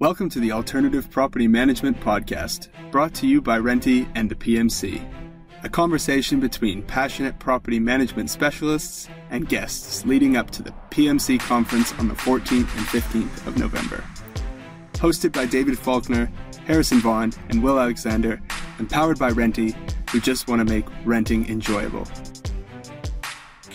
Welcome to the Alternative Property Management Podcast, brought to you by Renty and the PMC. A conversation between passionate property management specialists and guests leading up to the PMC conference on the 14th and 15th of November. Hosted by David Faulkner, Harrison Vaughn, and Will Alexander, and powered by Renty, who just want to make renting enjoyable.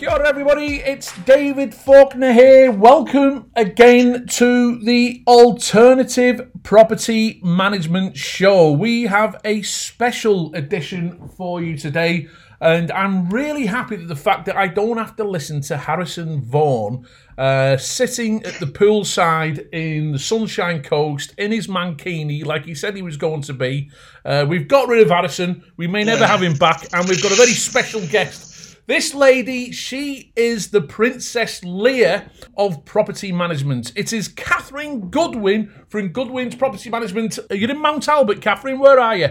Kia ora, everybody. It's David Faulkner here. Welcome again to the Alternative Property Management Show. We have a special edition for you today, and I'm really happy that the fact that I don't have to listen to Harrison Vaughan uh, sitting at the poolside in the Sunshine Coast in his mankini, like he said he was going to be. Uh, we've got rid of Harrison. We may never have him back, and we've got a very special guest this lady, she is the Princess Leia of property management. It is Catherine Goodwin from Goodwin's Property Management. You're in Mount Albert, Catherine. Where are you?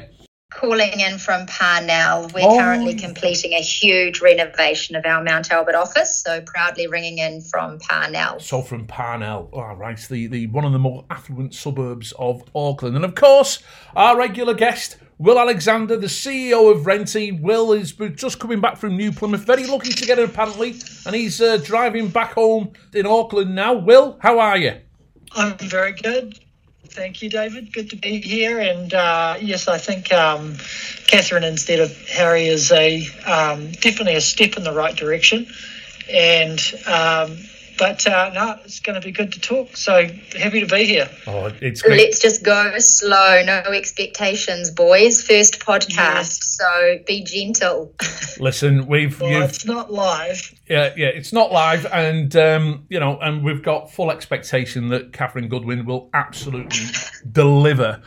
calling in from Parnell. We're Oh. currently completing a huge renovation of our Mount Albert office, so proudly ringing in from Parnell. So from Parnell, all right, the, the one of the more affluent suburbs of Auckland, and of course our regular guest. Will Alexander, the CEO of Renty. Will is just coming back from New Plymouth, very lucky to get it apparently, and he's uh, driving back home in Auckland now. Will, how are you? I'm very good. Thank you, David. Good to be here. And uh, yes, I think um, Catherine instead of Harry is a um, definitely a step in the right direction. And um, but uh, no, it's going to be good to talk. So happy to be here. Oh, it's great. Let's just go slow, no expectations, boys. First podcast, Yes. so be gentle. Listen, we've Well, you've it's not live. Yeah, yeah, it's not live, and um, you know, and we've got full expectation that Catherine Goodwin will absolutely deliver,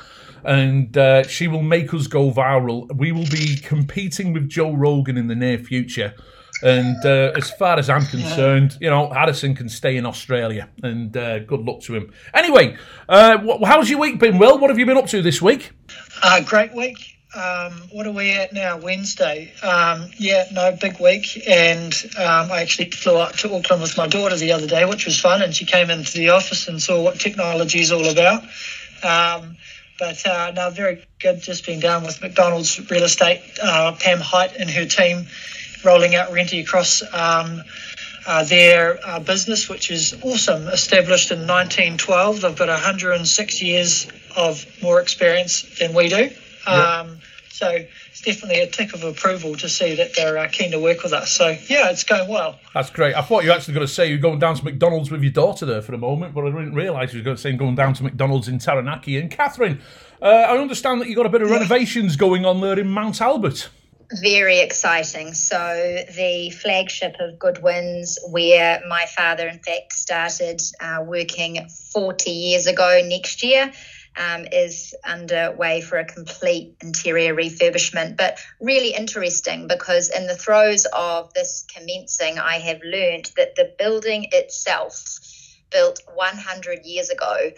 and uh, she will make us go viral. We will be competing with Joe Rogan in the near future, and uh, as far as I'm concerned, you know, Harrison can stay in Australia, and uh, good luck to him. Anyway, uh, wh- how's your week been, Will? What have you been up to this week? Uh, great week. Um, what are we at now? Wednesday. Um, yeah, no, big week. And um, I actually flew up to Auckland with my daughter the other day, which was fun. And she came into the office and saw what technology is all about. Um, but uh, no, very good. Just been down with McDonald's Real Estate, uh, Pam Height and her team, rolling out Renty across um, uh, their uh, business, which is awesome. Established in 1912, they've got 106 years of more experience than we do. Um, so it's definitely a tick of approval to see that they're uh, keen to work with us. So yeah, it's going well. That's great. I thought you were actually going to say you're going down to McDonald's with your daughter there for a moment, but I didn't realise you were going to say going down to McDonald's in Taranaki. And Catherine, uh, I understand that you've got a bit of renovations going on there in Mount Albert. Very exciting. So, the flagship of Goodwin's, where my father, in fact, started uh, working 40 years ago next year, um, is underway for a complete interior refurbishment. But really interesting because, in the throes of this commencing, I have learned that the building itself built 100 years ago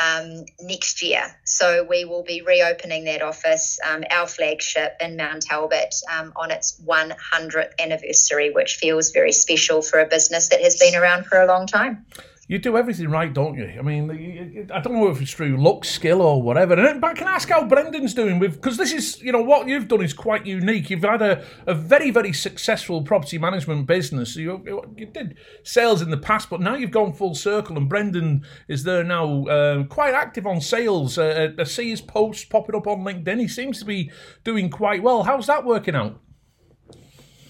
um, next year. So we will be reopening that office, um, our flagship in Mount Albert, um, on its 100th anniversary, which feels very special for a business that has been around for a long time. You do everything right, don't you? I mean, I don't know if it's through luck, skill, or whatever. And I can ask how Brendan's doing with because this is, you know, what you've done is quite unique. You've had a, a very, very successful property management business. You, you did sales in the past, but now you've gone full circle. And Brendan is there now, uh, quite active on sales. Uh, I see his posts popping up on LinkedIn. He seems to be doing quite well. How's that working out?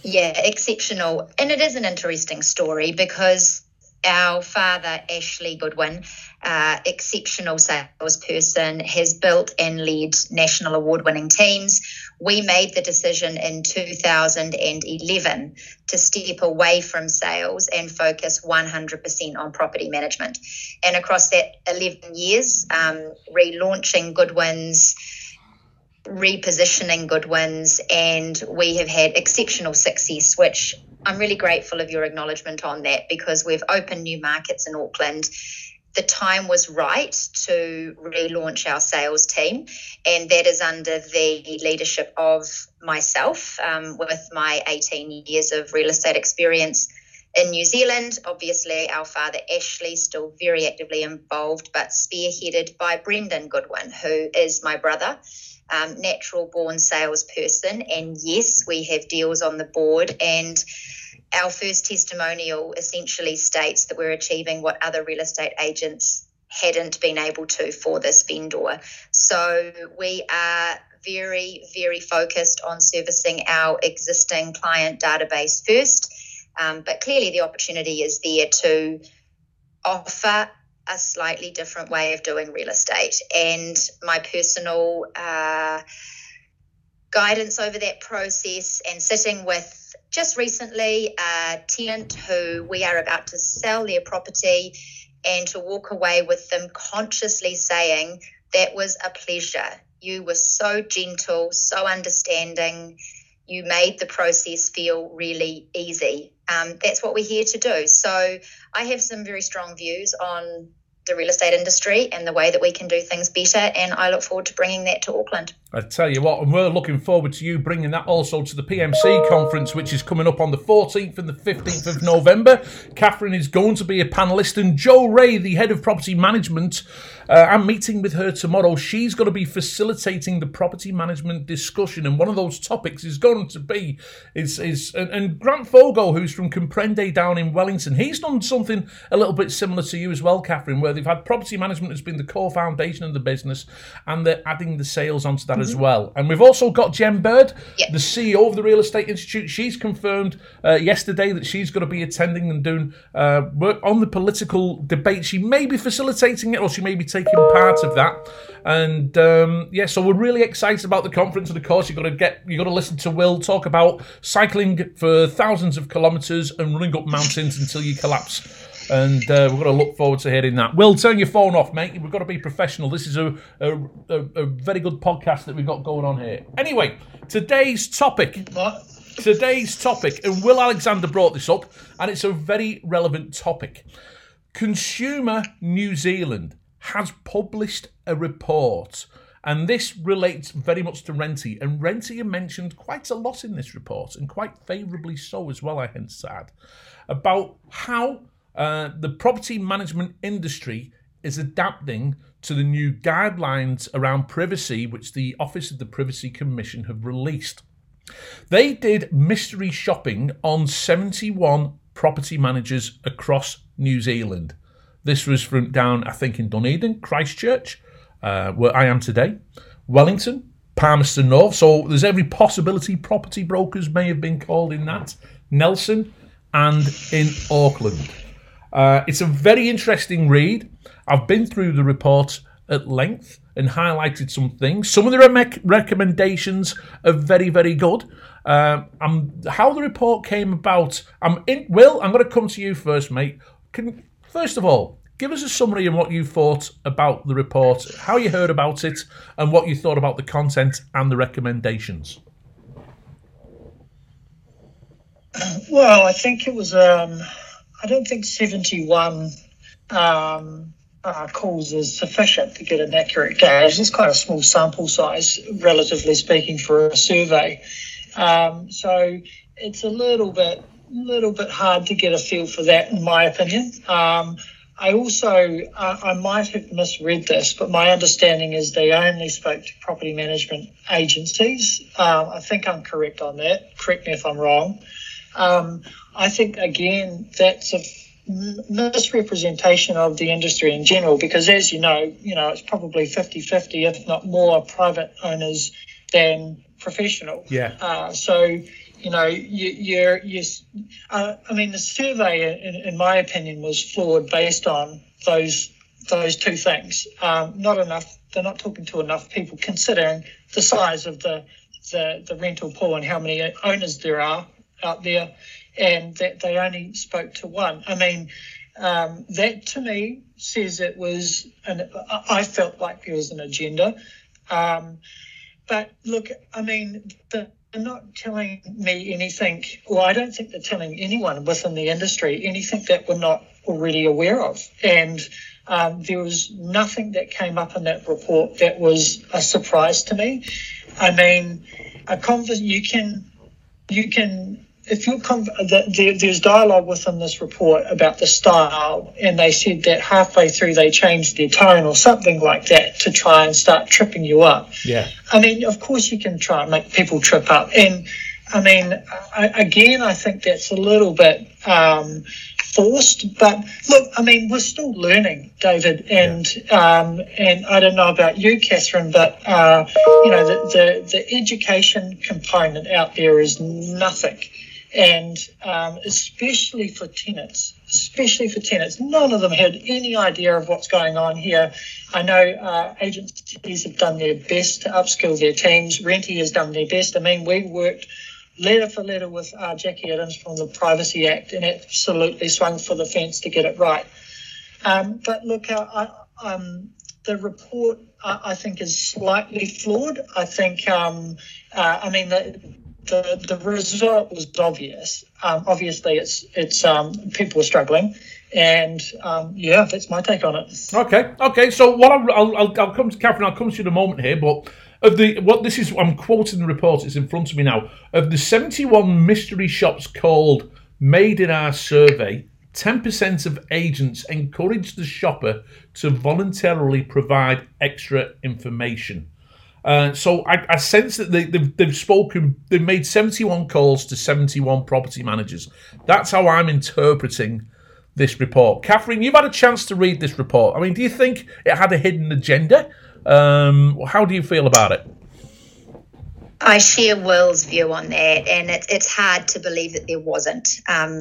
Yeah, exceptional. And it is an interesting story because our father, Ashley Goodwin, uh, exceptional salesperson, has built and led national award winning teams. We made the decision in 2011 to step away from sales and focus 100% on property management. And across that 11 years, um, relaunching Goodwin's repositioning Goodwins, and we have had exceptional success, which I'm really grateful of your acknowledgement on that because we've opened new markets in Auckland. The time was right to relaunch our sales team, and that is under the leadership of myself, um, with my 18 years of real estate experience In New Zealand, obviously, our father Ashley still very actively involved, but spearheaded by Brendan Goodwin, who is my brother, um, natural born salesperson. And yes, we have deals on the board. And our first testimonial essentially states that we're achieving what other real estate agents hadn't been able to for this vendor. So we are very, very focused on servicing our existing client database first. Um, but clearly, the opportunity is there to offer a slightly different way of doing real estate. And my personal uh, guidance over that process and sitting with just recently a tenant who we are about to sell their property and to walk away with them consciously saying, That was a pleasure. You were so gentle, so understanding. You made the process feel really easy. Um, that's what we're here to do. So, I have some very strong views on the real estate industry and the way that we can do things better. And I look forward to bringing that to Auckland. I tell you what, and we're looking forward to you bringing that also to the PMC conference, which is coming up on the 14th and the 15th of November. Catherine is going to be a panelist, and Joe Ray, the head of property management, uh, I'm meeting with her tomorrow. She's going to be facilitating the property management discussion, and one of those topics is going to be is is and, and Grant Fogo, who's from Comprende down in Wellington, he's done something a little bit similar to you as well, Catherine, where they've had property management has been the core foundation of the business, and they're adding the sales onto that mm-hmm. as well. And we've also got Jen Baird, the CEO of the Real Estate Institute. She's confirmed uh, yesterday that she's going to be attending and doing uh, work on the political debate. She may be facilitating it, or she may be taking part of that. And um, yeah, so we're really excited about the conference. And of course, you've got to get you have got to listen to Will talk about cycling for thousands of kilometres and running up mountains until you collapse and uh, we're going to look forward to hearing that. Will, turn your phone off, mate. We've got to be professional. This is a, a, a, a very good podcast that we've got going on here. Anyway, today's topic. What? Today's topic, and Will Alexander brought this up, and it's a very relevant topic. Consumer New Zealand has published a report, and this relates very much to Renty. And Renty are mentioned quite a lot in this report, and quite favourably so as well, I hence add, about how uh, the property management industry is adapting to the new guidelines around privacy, which the Office of the Privacy Commission have released. They did mystery shopping on 71 property managers across New Zealand. This was from down, I think, in Dunedin, Christchurch, uh, where I am today, Wellington, Palmerston North. So there's every possibility property brokers may have been called in that, Nelson, and in Auckland. Uh, it's a very interesting read. I've been through the report at length and highlighted some things. Some of the rec- recommendations are very, very good. Uh, how the report came about, I'm in, Will, I'm going to come to you first, mate. Can, first of all, give us a summary of what you thought about the report, how you heard about it, and what you thought about the content and the recommendations. Well, I think it was. Um I don't think 71 um, uh, calls is sufficient to get an accurate gauge. It's quite a small sample size, relatively speaking, for a survey. Um, so it's a little bit, little bit hard to get a feel for that, in my opinion. Um, I also, uh, I might have misread this, but my understanding is they only spoke to property management agencies. Um, I think I'm correct on that. Correct me if I'm wrong. Um, I think again that's a misrepresentation of the industry in general because as you know you know it's probably 50-50 if not more private owners than professional. Yeah. Uh, so you know you, you're you uh, i mean the survey in, in, my opinion was flawed based on those those two things. Um, not enough they're not talking to enough people considering the size of the the, the rental pool and how many owners there are out there and that they only spoke to one. I mean, um, that to me says it was, an, I felt like there was an agenda. Um, but look, I mean, the, they're not telling me anything, or I don't think they're telling anyone within the industry anything that we're not already aware of. And um, there was nothing that came up in that report that was a surprise to me. I mean, a convers- you can you can if you come, the, there's dialogue within this report about the style, and they said that halfway through they changed their tone or something like that to try and start tripping you up. Yeah. I mean, of course you can try and make people trip up, and I mean, I, again, I think that's a little bit um, forced. But look, I mean, we're still learning, David, and um, and I don't know about you, Catherine, but uh, you know, the, the the education component out there is nothing and um, especially for tenants, especially for tenants, none of them had any idea of what's going on here. I know uh, agencies have done their best to upskill their teams. Renty has done their best. I mean, we worked letter for letter with uh, Jackie Adams from the Privacy Act and absolutely swung for the fence to get it right. Um, but look, uh, I, um, the report I think is slightly flawed. I think, um, uh, I mean, the, the the result was obvious. Um, obviously, it's it's um, people are struggling, and um, yeah, that's my take on it. Okay, okay. So what I'll, I'll, I'll come to Catherine. I'll come to you in a moment here, but of the what this is, I'm quoting the report. It's in front of me now. Of the 71 mystery shops called made in our survey, 10% of agents encourage the shopper to voluntarily provide extra information. Uh, so I, I, sense that they, have they've spoken, they've made 71 calls to 71 property managers. That's how I'm interpreting this report. Catherine, you've had a chance to read this report. I mean, do you think it had a hidden agenda? Um, how do you feel about it? I share Will's view on that, and it, it's hard to believe that there wasn't, um,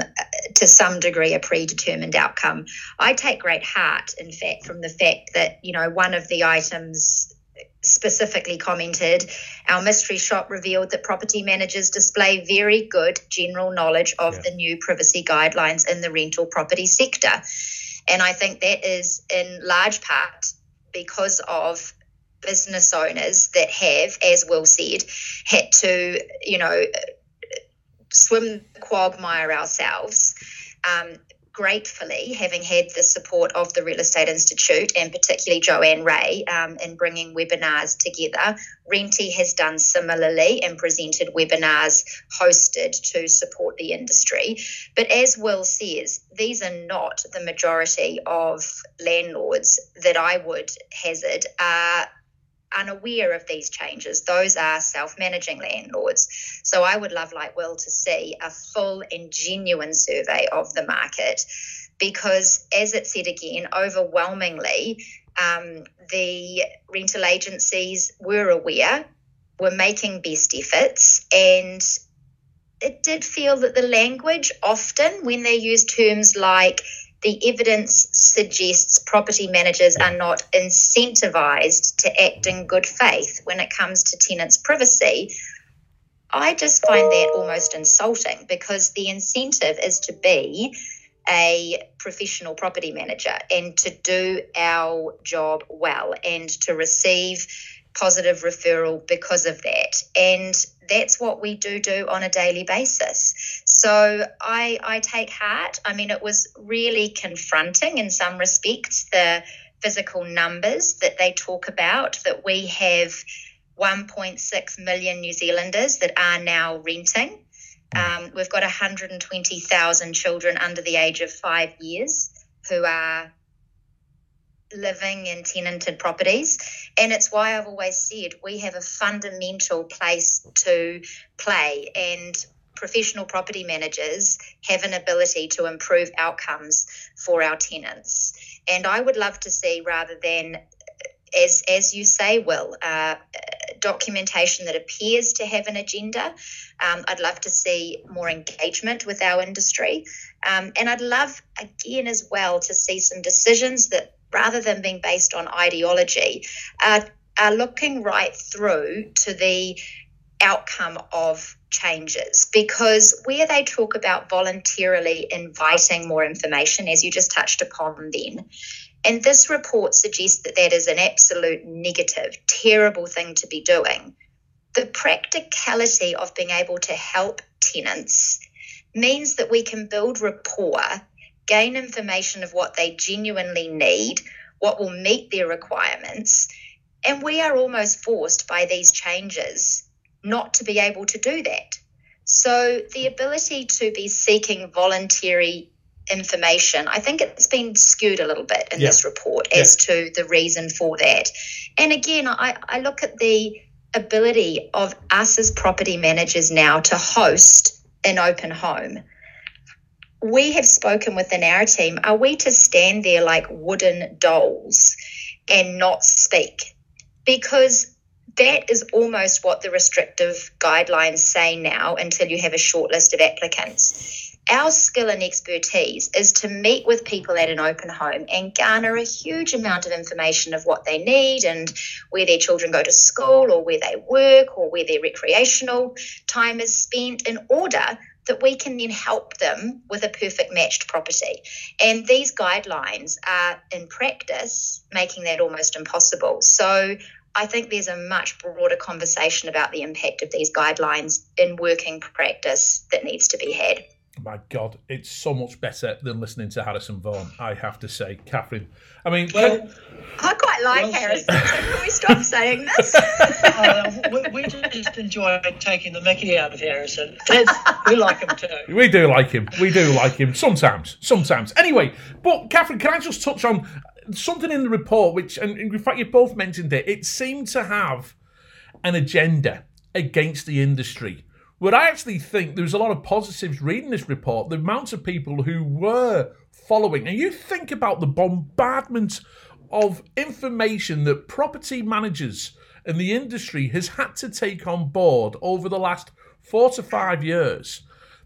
to some degree, a predetermined outcome. I take great heart, in fact, from the fact that you know one of the items specifically commented our mystery shop revealed that property managers display very good general knowledge of yeah. the new privacy guidelines in the rental property sector. And I think that is in large part because of business owners that have, as Will said, had to, you know, swim the quagmire ourselves. Um, gratefully, having had the support of the Real Estate Institute and particularly Joanne Ray um, in bringing webinars together, Renty has done similarly and presented webinars hosted to support the industry. But as Will says, these are not the majority of landlords that I would hazard are unaware of these changes. Those are self managing landlords. So I would love, like Will, to see a full and genuine survey of the market because, as it said again, overwhelmingly, um, the rental agencies were aware, were making best efforts, and it did feel that the language often, when they use terms like the evidence suggests property managers are not incentivized to act in good faith when it comes to tenants' privacy. I just find that almost insulting because the incentive is to be a professional property manager and to do our job well and to receive positive referral because of that. And that's what we do do on a daily basis. So I, I take heart. I mean, it was really confronting in some respects, the physical numbers that they talk about, that we have 1.6 million New Zealanders that are now renting. Um, we've got 120,000 children under the age of five years who are living in tenanted properties. And it's why I've always said we have a fundamental place to play, and professional property managers have an ability to improve outcomes for our tenants. And I would love to see, rather than as as you say, Will, uh, documentation that appears to have an agenda. Um, I'd love to see more engagement with our industry, um, and I'd love again as well to see some decisions that rather than being based on ideology, are, are looking right through to the outcome of changes because where they talk about voluntarily inviting more information, as you just touched upon then, and this report suggests that that is an absolute negative, terrible thing to be doing. The practicality of being able to help tenants means that we can build rapport gain information of what they genuinely need, what will meet their requirements. And we are almost forced by these changes not to be able to do that So the ability to be seeking voluntary information, I think it's been skewed a little bit in Yeah. this report Yeah. as to the reason for that. And again, I, I look at the ability of us as property managers now to host an open home. We have spoken within our team. Are we to stand there like wooden dolls and not speak? Because that is almost what the restrictive guidelines say now until you have a short list of applicants. Our skill and expertise is to meet with people at an open home and garner a huge amount of information of what they need and where their children go to school or where they work or where their recreational time is spent in order that we can then help them with a perfect matched property. And these guidelines are in practice making that almost impossible. So I think there's a much broader conversation about the impact of these guidelines in working practice that needs to be had. My God, it's so much better than listening to Harrison Vaughan, I have to say. Catherine, I mean, Well, I quite like Well Harrison. can we stop saying this? uh, we, we just enjoy taking the mickey out of Harrison. That's, we like him too. we do like him. We do like him sometimes. Sometimes. Anyway, but Catherine, can I just touch on something in the report, which, and in fact, you both mentioned it, it seemed to have an agenda against the industry. Where I actually think there was a lot of positives reading this report, the amount of people who were following, and you think about the bombardment of information that property managers and the industry has had to take on board over the last four to five years.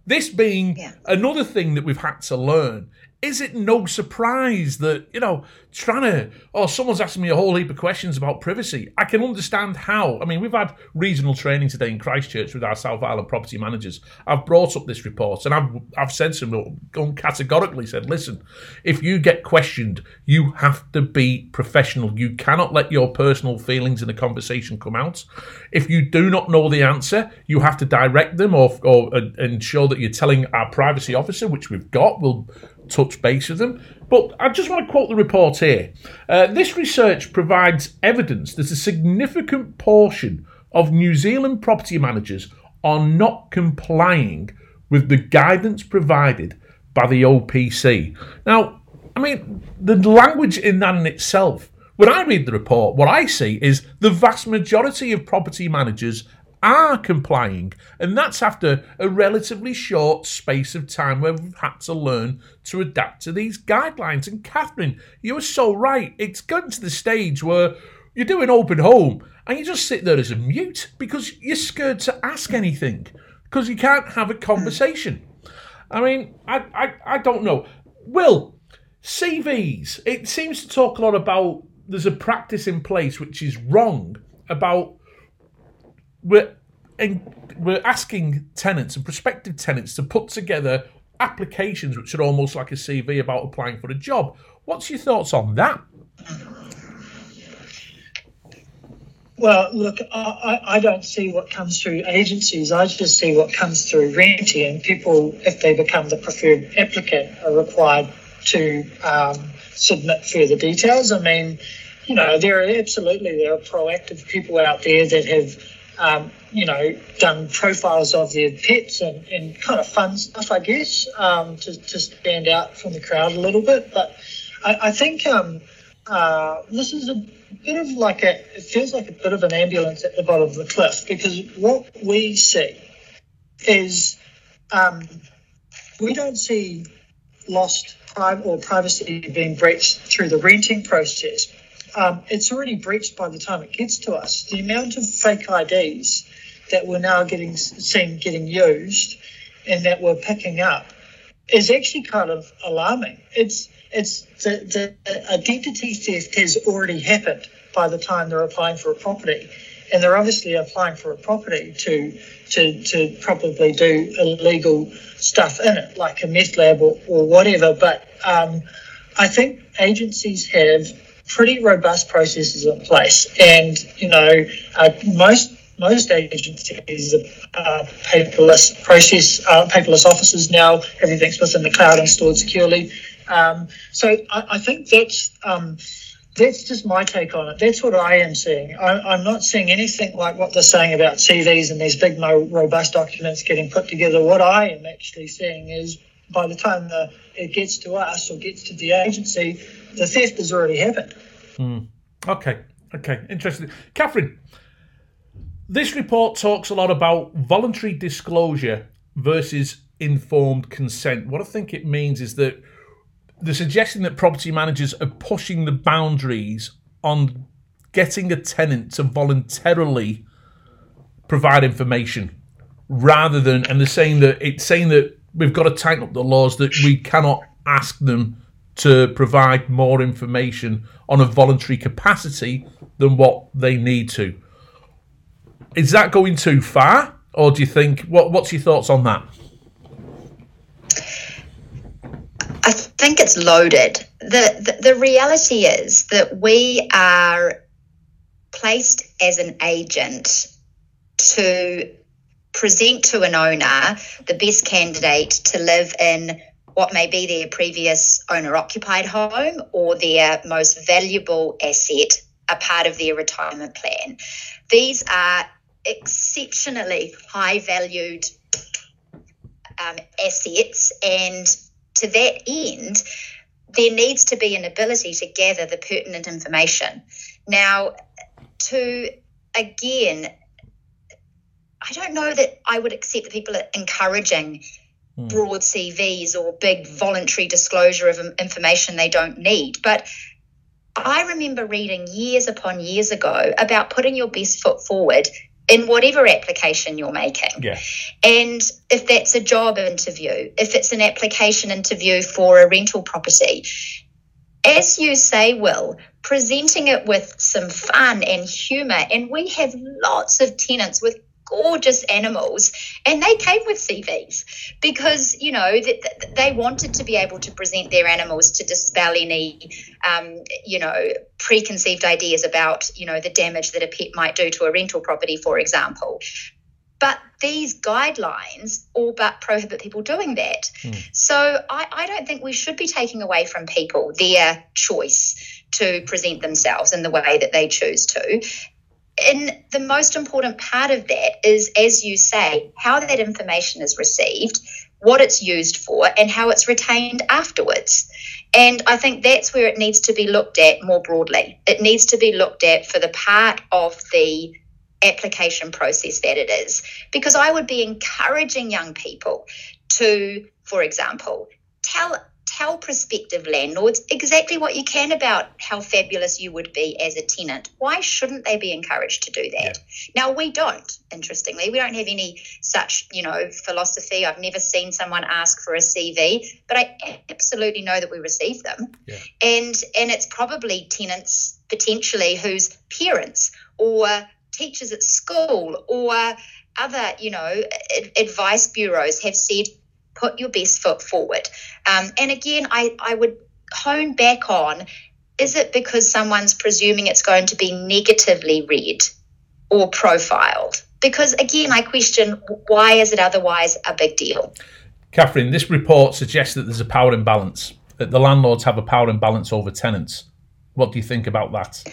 This being Yeah. another thing that we've had to learn. Is it no surprise that, you know, trying to, oh, someone's asking me a whole heap of questions about privacy? I can understand how. I mean, we've had regional training today in Christchurch with our South Island property managers. I've brought up this report and I've, I've said to them, categorically said, listen, if you get questioned, you have to be professional. You cannot let your personal feelings in a conversation come out. If you do not know the answer, you have to direct them or, or uh, ensure that you're telling our privacy officer, which we've got. We'll touch base with them. But I just want to quote the report here. Uh, this research provides evidence that a significant portion of New Zealand property managers are not complying with the guidance provided by the OPC. Now, I mean, the language in that in itself, when I read the report, what I see is the vast majority of property managers are complying, and that's after a relatively short space of time where we've had to learn to adapt to these guidelines. And Catherine, you are so right. It's gotten to the stage where you're doing open home and you just sit there as a mute because you're scared to ask anything because you can't have a conversation. I mean, I, I, I don't know. Will, CVs, it seems to talk a lot about there's a practice in place which is wrong about we're, we're asking tenants and prospective tenants to put together applications which are almost like a CV about applying for a job. What's your thoughts on that? Well, look, I, I don't see what comes through agencies. I just see what comes through Renty, and people, if they become the preferred applicant, are required to um, submit further details. I mean, you know, there are absolutely there are proactive people out there that have, um, you know, done profiles of their pets and, and kind of fun stuff, I guess, um, to, to stand out from the crowd a little bit. But I, I think um, uh, this is a bit of like a, it feels like a bit of an ambulance at the bottom of the cliff because what we see is um, we don't see lost or privacy being breached through the renting process. Um, it's already breached by the time it gets to us. The amount of fake IDs that we're now getting seen getting used and that we're picking up is actually kind of alarming. It's it's the, the identity theft has already happened by the time they're applying for a property, and they're obviously applying for a property to to to probably do illegal stuff in it, like a meth lab or, or whatever. But um, I think agencies have pretty robust processes in place, and you know uh, most most agencies are paperless process, uh, paperless offices now. Everything's within the cloud and stored securely. Um, so I, I think that's um, that's just my take on it. That's what I am seeing. I, am not seeing anything like what they're saying about CVs and these big, robust documents getting put together. What I am actually seeing is by the time the, it gets to us or gets to the agency, the theft has already happened. Mm. Okay, okay, interesting. Catherine, this report talks a lot about voluntary disclosure versus informed consent. What I think it means is that they're suggesting that property managers are pushing the boundaries on getting a tenant to voluntarily provide information rather than and they're saying that it's saying that we've got to tighten up the laws that we cannot ask them to provide more information on a voluntary capacity than what they need to. Is that going too far, or do you think what? What's your thoughts on that? I think it's loaded. The, the, the reality is that we are placed as an agent to present to an owner the best candidate to live in what may be their previous owner occupied home or their most valuable asset, a part of their retirement plan. These are exceptionally high valued um, assets and to that end, there needs to be an ability to gather the pertinent information. Now, to again, I don't know that I would accept that people are encouraging mm. broad CVs or big voluntary disclosure of information they don't need. But I remember reading years upon years ago about putting your best foot forward in whatever application you're making. Yeah. And if that's a job interview, if it's an application interview for a rental property, as you say, Will, presenting it with some fun and humour, and we have lots of tenants with gorgeous animals and they came with CVs because you know they, they wanted to be able to present their animals to dispel any um, you know preconceived ideas about you know the damage that a pet might do to a rental property for example but these guidelines all but prohibit people doing that. Mm. So I, I, don't think we should be taking away from people their choice to present themselves in the way that they choose to and the most important part of that is, as you say, how that information is received, what it's used for, and how it's retained afterwards. And I think that's where it needs to be looked at more broadly. It needs to be looked at for the part of the application process that it is. Because I would be encouraging young people to, for example, tell tell prospective landlords exactly what you can about how fabulous you would be as a tenant. Why shouldn't they be encouraged to do that? Yeah. Now, we don't, interestingly. We don't have any such, you know, philosophy. I've never seen someone ask for a CV, but I absolutely know that we receive them. Yeah. And and it's probably tenants potentially whose parents or teachers at school or other, you know, advice bureaus have said put your best foot forward. Um, and again, I, I would hone back on is it because someone's presuming it's going to be negatively read or profiled? Because again, I question why is it otherwise a big deal? Catherine, this report suggests that there's a power imbalance, that the landlords have a power imbalance over tenants. What do you think about that?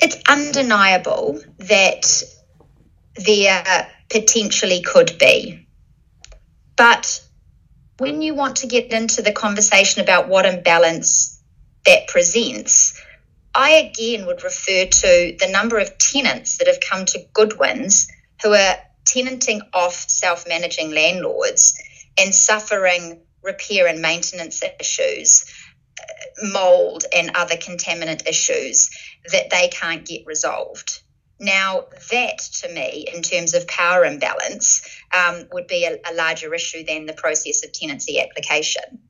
It's undeniable that there potentially could be. But when you want to get into the conversation about what imbalance that presents, I again would refer to the number of tenants that have come to Goodwins who are tenanting off self managing landlords and suffering repair and maintenance issues, mold, and other contaminant issues that they can't get resolved. Now, that to me, in terms of power imbalance, um, would be a, a larger issue than the process of tenancy application.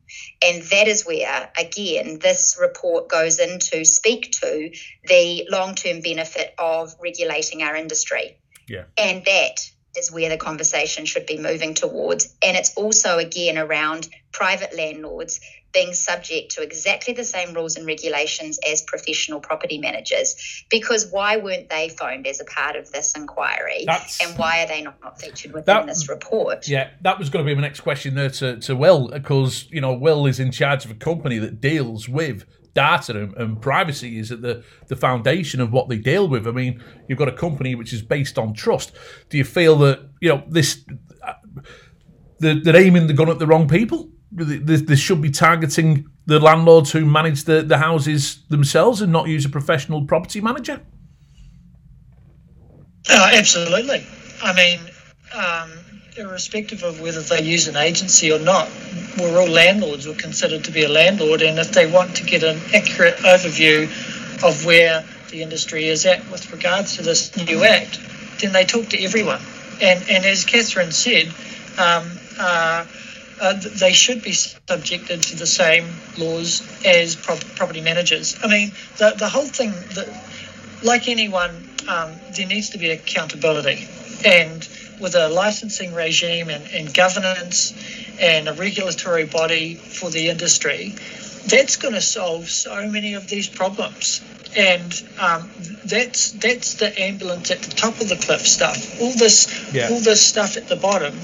And that is where, again, this report goes in to speak to the long term benefit of regulating our industry. Yeah. And that is where the conversation should be moving towards. And it's also, again, around private landlords being subject to exactly the same rules and regulations as professional property managers. Because why weren't they phoned as a part of this inquiry? That's, and why are they not featured within that, this report? Yeah, that was going to be my next question there to, to Will, because, you know, Will is in charge of a company that deals with data and, and, privacy is at the, the foundation of what they deal with. I mean, you've got a company which is based on trust. Do you feel that you know this? Uh, they're, they're aiming the gun at the wrong people. They should be targeting the landlords who manage the, the houses themselves and not use a professional property manager. Absolutely. I mean, um, irrespective of whether they use an agency or not, we're all landlords we're considered to be a landlord. And if they want to get an accurate overview of where the industry is at with regards to this new act, then they talk to everyone. And, and as Catherine said, um, uh, uh, they should be subjected to the same laws as pro- property managers. I mean, the, the whole thing, the, like anyone, um, there needs to be accountability. And with a licensing regime and, and governance and a regulatory body for the industry, that's going to solve so many of these problems. And um, that's that's the ambulance at the top of the cliff stuff. All this, yeah. all this stuff at the bottom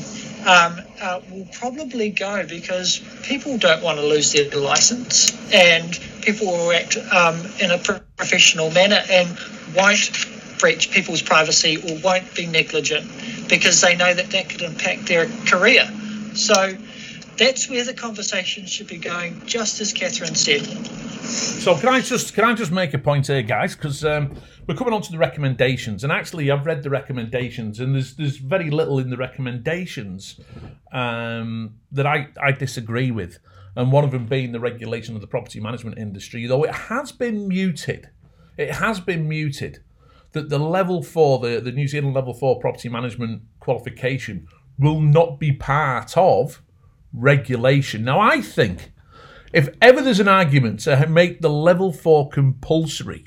um, uh, will probably go because people don't want to lose their license, and people will act um, in a professional manner and won't breach people's privacy or won't be negligent because they know that that could impact their career. So that's where the conversation should be going, just as Catherine said. So can I just can I just make a point here, guys? Because um, we're coming on to the recommendations, and actually I've read the recommendations, and there's there's very little in the recommendations um, that I I disagree with, and one of them being the regulation of the property management industry, though it has been muted. It has been muted that the level four, the, the New Zealand level four property management qualification, will not be part of regulation. Now, I think if ever there's an argument to make the level four compulsory,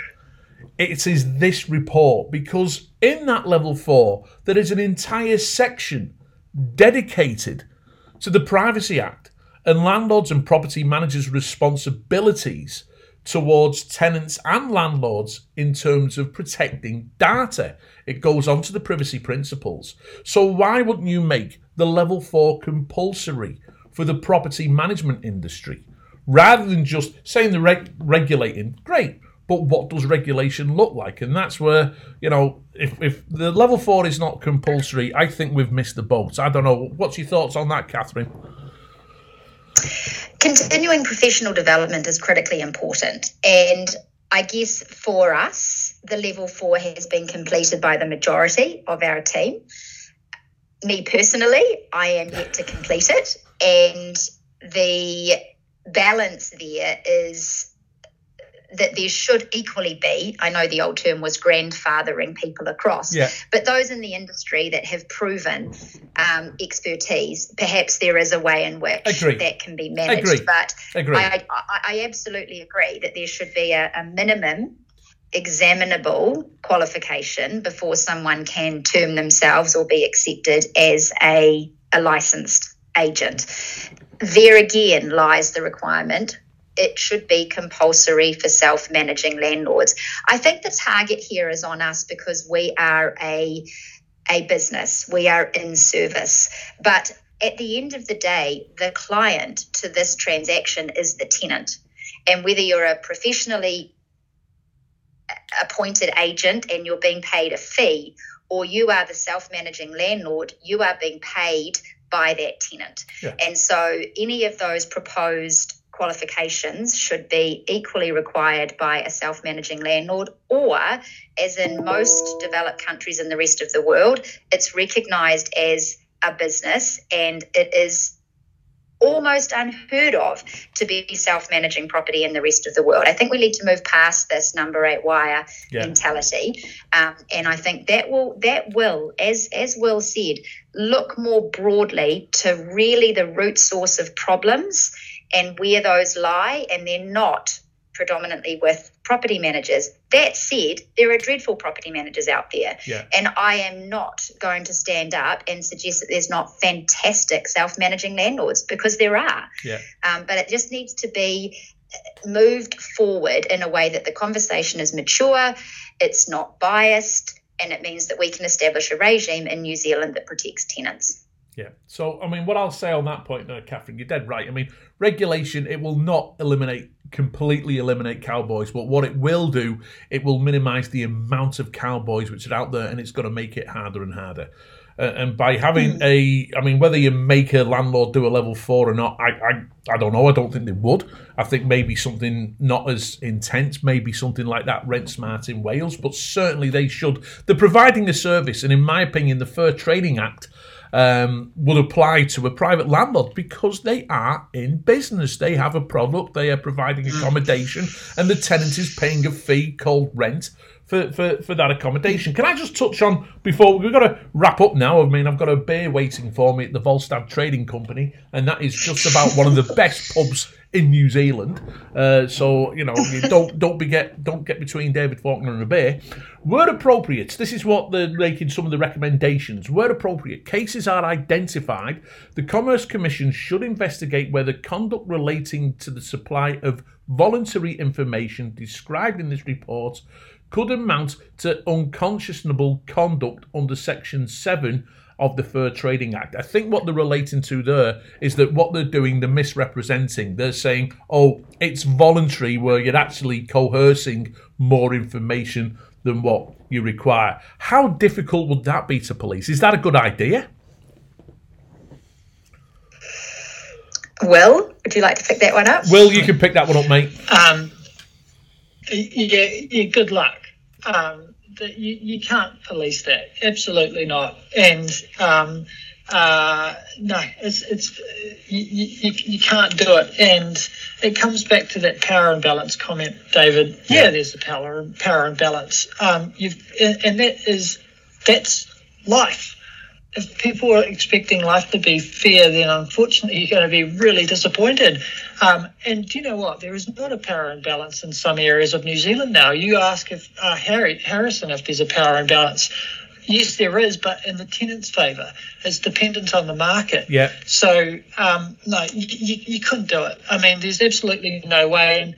it is this report because in that level four, there is an entire section dedicated to the Privacy Act and landlords and property managers' responsibilities towards tenants and landlords in terms of protecting data. It goes on to the privacy principles. So, why wouldn't you make the level four compulsory for the property management industry rather than just saying the reg- regulating? Great. But what does regulation look like? And that's where, you know, if, if the level four is not compulsory, I think we've missed the boat. I don't know. What's your thoughts on that, Catherine? Continuing professional development is critically important. And I guess for us, the level four has been completed by the majority of our team. Me personally, I am yet to complete it. And the balance there is that there should equally be, I know the old term was grandfathering people across, yeah. but those in the industry that have proven um, expertise, perhaps there is a way in which agree. that can be managed. Agree. But agree. I, I, I, absolutely agree that there should be a, a minimum examinable qualification before someone can term themselves or be accepted as a, a licensed agent. There again lies the requirement it should be compulsory for self managing landlords. I think the target here is on us because we are a, a business, we are in service. But at the end of the day, the client to this transaction is the tenant. And whether you're a professionally appointed agent and you're being paid a fee, or you are the self managing landlord, you are being paid by that tenant. Yeah. And so any of those proposed qualifications should be equally required by a self managing landlord, or, as in most developed countries in the rest of the world, it's recognised as a business and it is almost unheard of to be self-managing property in the rest of the world. I think we need to move past this number eight wire yeah. mentality, um, and I think that will that will, as as Will said, look more broadly to really the root source of problems and where those lie, and they're not predominantly with property managers. That said, there are dreadful property managers out there. Yeah. And I am not going to stand up and suggest that there's not fantastic self managing landlords because there are. Yeah. Um, but it just needs to be moved forward in a way that the conversation is mature, it's not biased, and it means that we can establish a regime in New Zealand that protects tenants. Yeah. So, I mean, what I'll say on that point, uh, Catherine, you're dead right. I mean, regulation, it will not eliminate, completely eliminate cowboys, but what it will do, it will minimize the amount of cowboys which are out there and it's going to make it harder and harder. Uh, and by having Hmm. a, I mean, whether you make a landlord do a level four or not, I, I, I don't know. I don't think they would. I think maybe something not as intense, maybe something like that Rent Smart in Wales, but certainly they should. They're providing a service, and in my opinion, the Fair Trading Act um, would apply to a private landlord because they are in business. They have a product, they are providing accommodation, and the tenant is paying a fee called rent for, for, for that accommodation. Can I just touch on before we've got to wrap up now? I mean, I've got a beer waiting for me at the Volstead Trading Company, and that is just about one of the best pubs in New Zealand. Uh, so you know, you don't don't be get don't get between David Faulkner and a beer. Where appropriate, this is what they're making some of the recommendations. Where appropriate, cases are identified. The Commerce Commission should investigate whether conduct relating to the supply of voluntary information described in this report could amount to unconscionable conduct under Section 7 of the Fair Trading Act. I think what they're relating to there is that what they're doing, they're misrepresenting. They're saying, oh, it's voluntary, where you're actually coercing more information than what you require. How difficult would that be to police? Is that a good idea? Will, would you like to pick that one up? Will, you can pick that one up, mate. Um, yeah, yeah, good luck. Um, you, you can't police that. Absolutely not. And um, uh, no, it's it's you, you, you can't do it. And it comes back to that power imbalance comment, David. Yeah, there's a power power imbalance. Um, you've and, and that is that's life. If people are expecting life to be fair, then unfortunately you're going to be really disappointed. Um, and do you know what? There is not a power imbalance in some areas of New Zealand now. You ask if uh, Harry Harrison if there's a power imbalance. Yes, there is, but in the tenant's favour. It's dependent on the market. Yeah. So um, no, you, you, you couldn't do it. I mean, there's absolutely no way. And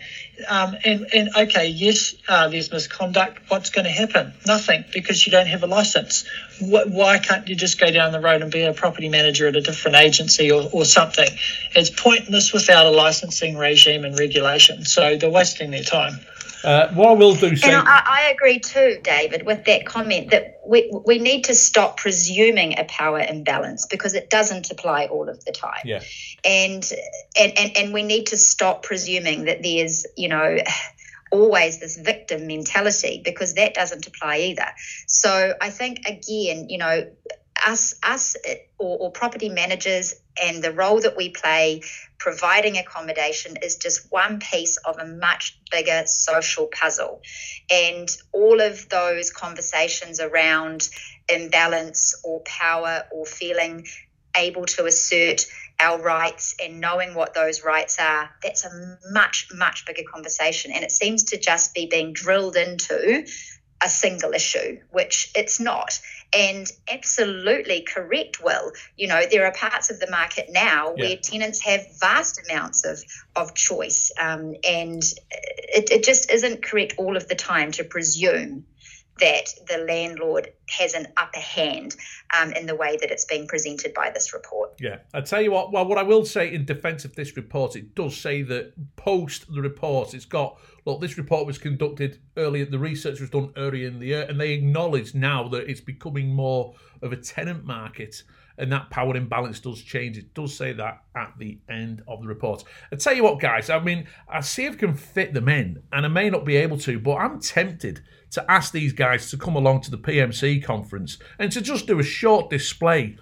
um, and, and okay, yes, uh, there's misconduct. What's going to happen? Nothing, because you don't have a license. Wh- why can't you just go down the road and be a property manager at a different agency or, or something? It's pointless without a licensing regime and regulation. So they're wasting their time. Uh, what I will do, say, And I, I agree too, David, with that comment that we, we need to stop presuming a power imbalance because it doesn't apply all of the time. yeah, And, and, and, and we need to stop presuming that there's, you know, always this victim mentality because that doesn't apply either. So I think, again, you know, us, us or, or property managers and the role that we play providing accommodation is just one piece of a much bigger social puzzle. And all of those conversations around imbalance or power or feeling able to assert our rights and knowing what those rights are, that's a much, much bigger conversation. And it seems to just be being drilled into a single issue, which it's not. And absolutely correct, Will. You know, there are parts of the market now Yeah. where tenants have vast amounts of, of choice. Um, and it, it just isn't correct all of the time to presume that the landlord has an upper hand um, in the way that it's being presented by this report. Yeah, I tell you what. Well, what I will say in defence of this report, it does say that post the report, it's got look. This report was conducted earlier. The research was done earlier in the year, and they acknowledge now that it's becoming more of a tenant market, and that power imbalance does change. It does say that at the end of the report. I tell you what, guys. I mean, I see if I can fit them in, and I may not be able to, but I'm tempted to ask these guys to come along to the PMC conference and to just do a short display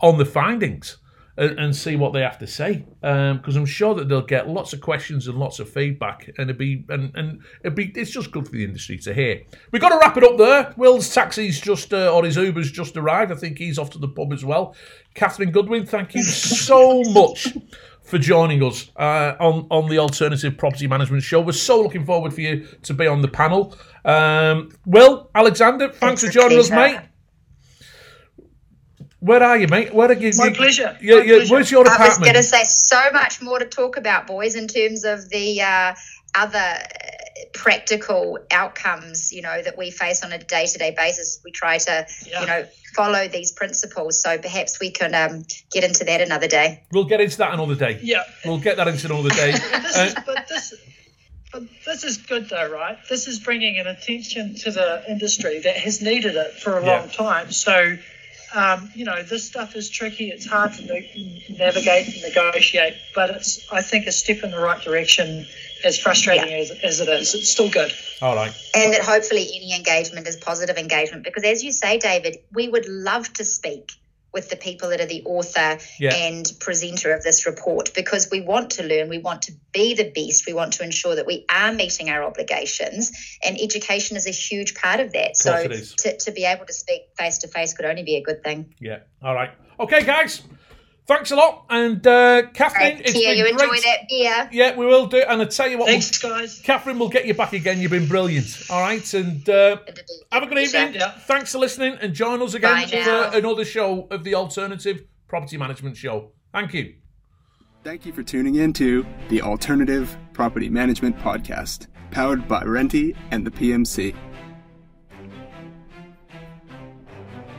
on the findings and, and see what they have to say because I'm sure that they'll get lots of questions and lots of feedback and it'd be and, and it'd be it's just good for the industry to hear. We've got to wrap it up there. Will's taxi's just uh, or his Uber's just arrived. I think he's off to the pub as well. Catherine Goodwin, thank you so much for joining us uh, on on the Alternative Property Management Show. We're so looking forward for you to be on the panel. Um, Will Alexander, thanks It's for joining us, mate. Where are you, mate? Where are you? My you- pleasure. Yeah, My yeah. pleasure. Where's your I was apartment? going to say so much more to talk about, boys, in terms of the uh, other uh, practical outcomes, you know, that we face on a day to day basis. We try to, yeah. you know, follow these principles. So perhaps we can um, get into that another day. We'll get into that another day. Yeah, we'll get that into another day. this is, but this. But this is good though, right? This is bringing an attention to the industry that has needed it for a yeah. long time. So, um, you know, this stuff is tricky. It's hard to navigate and negotiate, but it's, I think, a step in the right direction as frustrating yeah. as, as it is, it's still good. All right. And that hopefully any engagement is positive engagement because, as you say, David, we would love to speak with the people that are the author yeah. and presenter of this report because we want to learn, we want to be the best, we want to ensure that we are meeting our obligations, and education is a huge part of that. Of so to, to be able to speak face to face could only be a good thing. Yeah. All right. Okay, guys. Thanks a lot, and uh, Catherine. Right, Kia, you great. enjoy that beer. Yeah, we will do. And I tell you what, thanks, we'll, guys. Catherine, we'll get you back again. You've been brilliant. All right, and uh, have a good evening. Yeah. Thanks for listening, and join us again for another show of the Alternative Property Management Show. Thank you. Thank you for tuning in to the Alternative Property Management Podcast, powered by Renty and the PMC.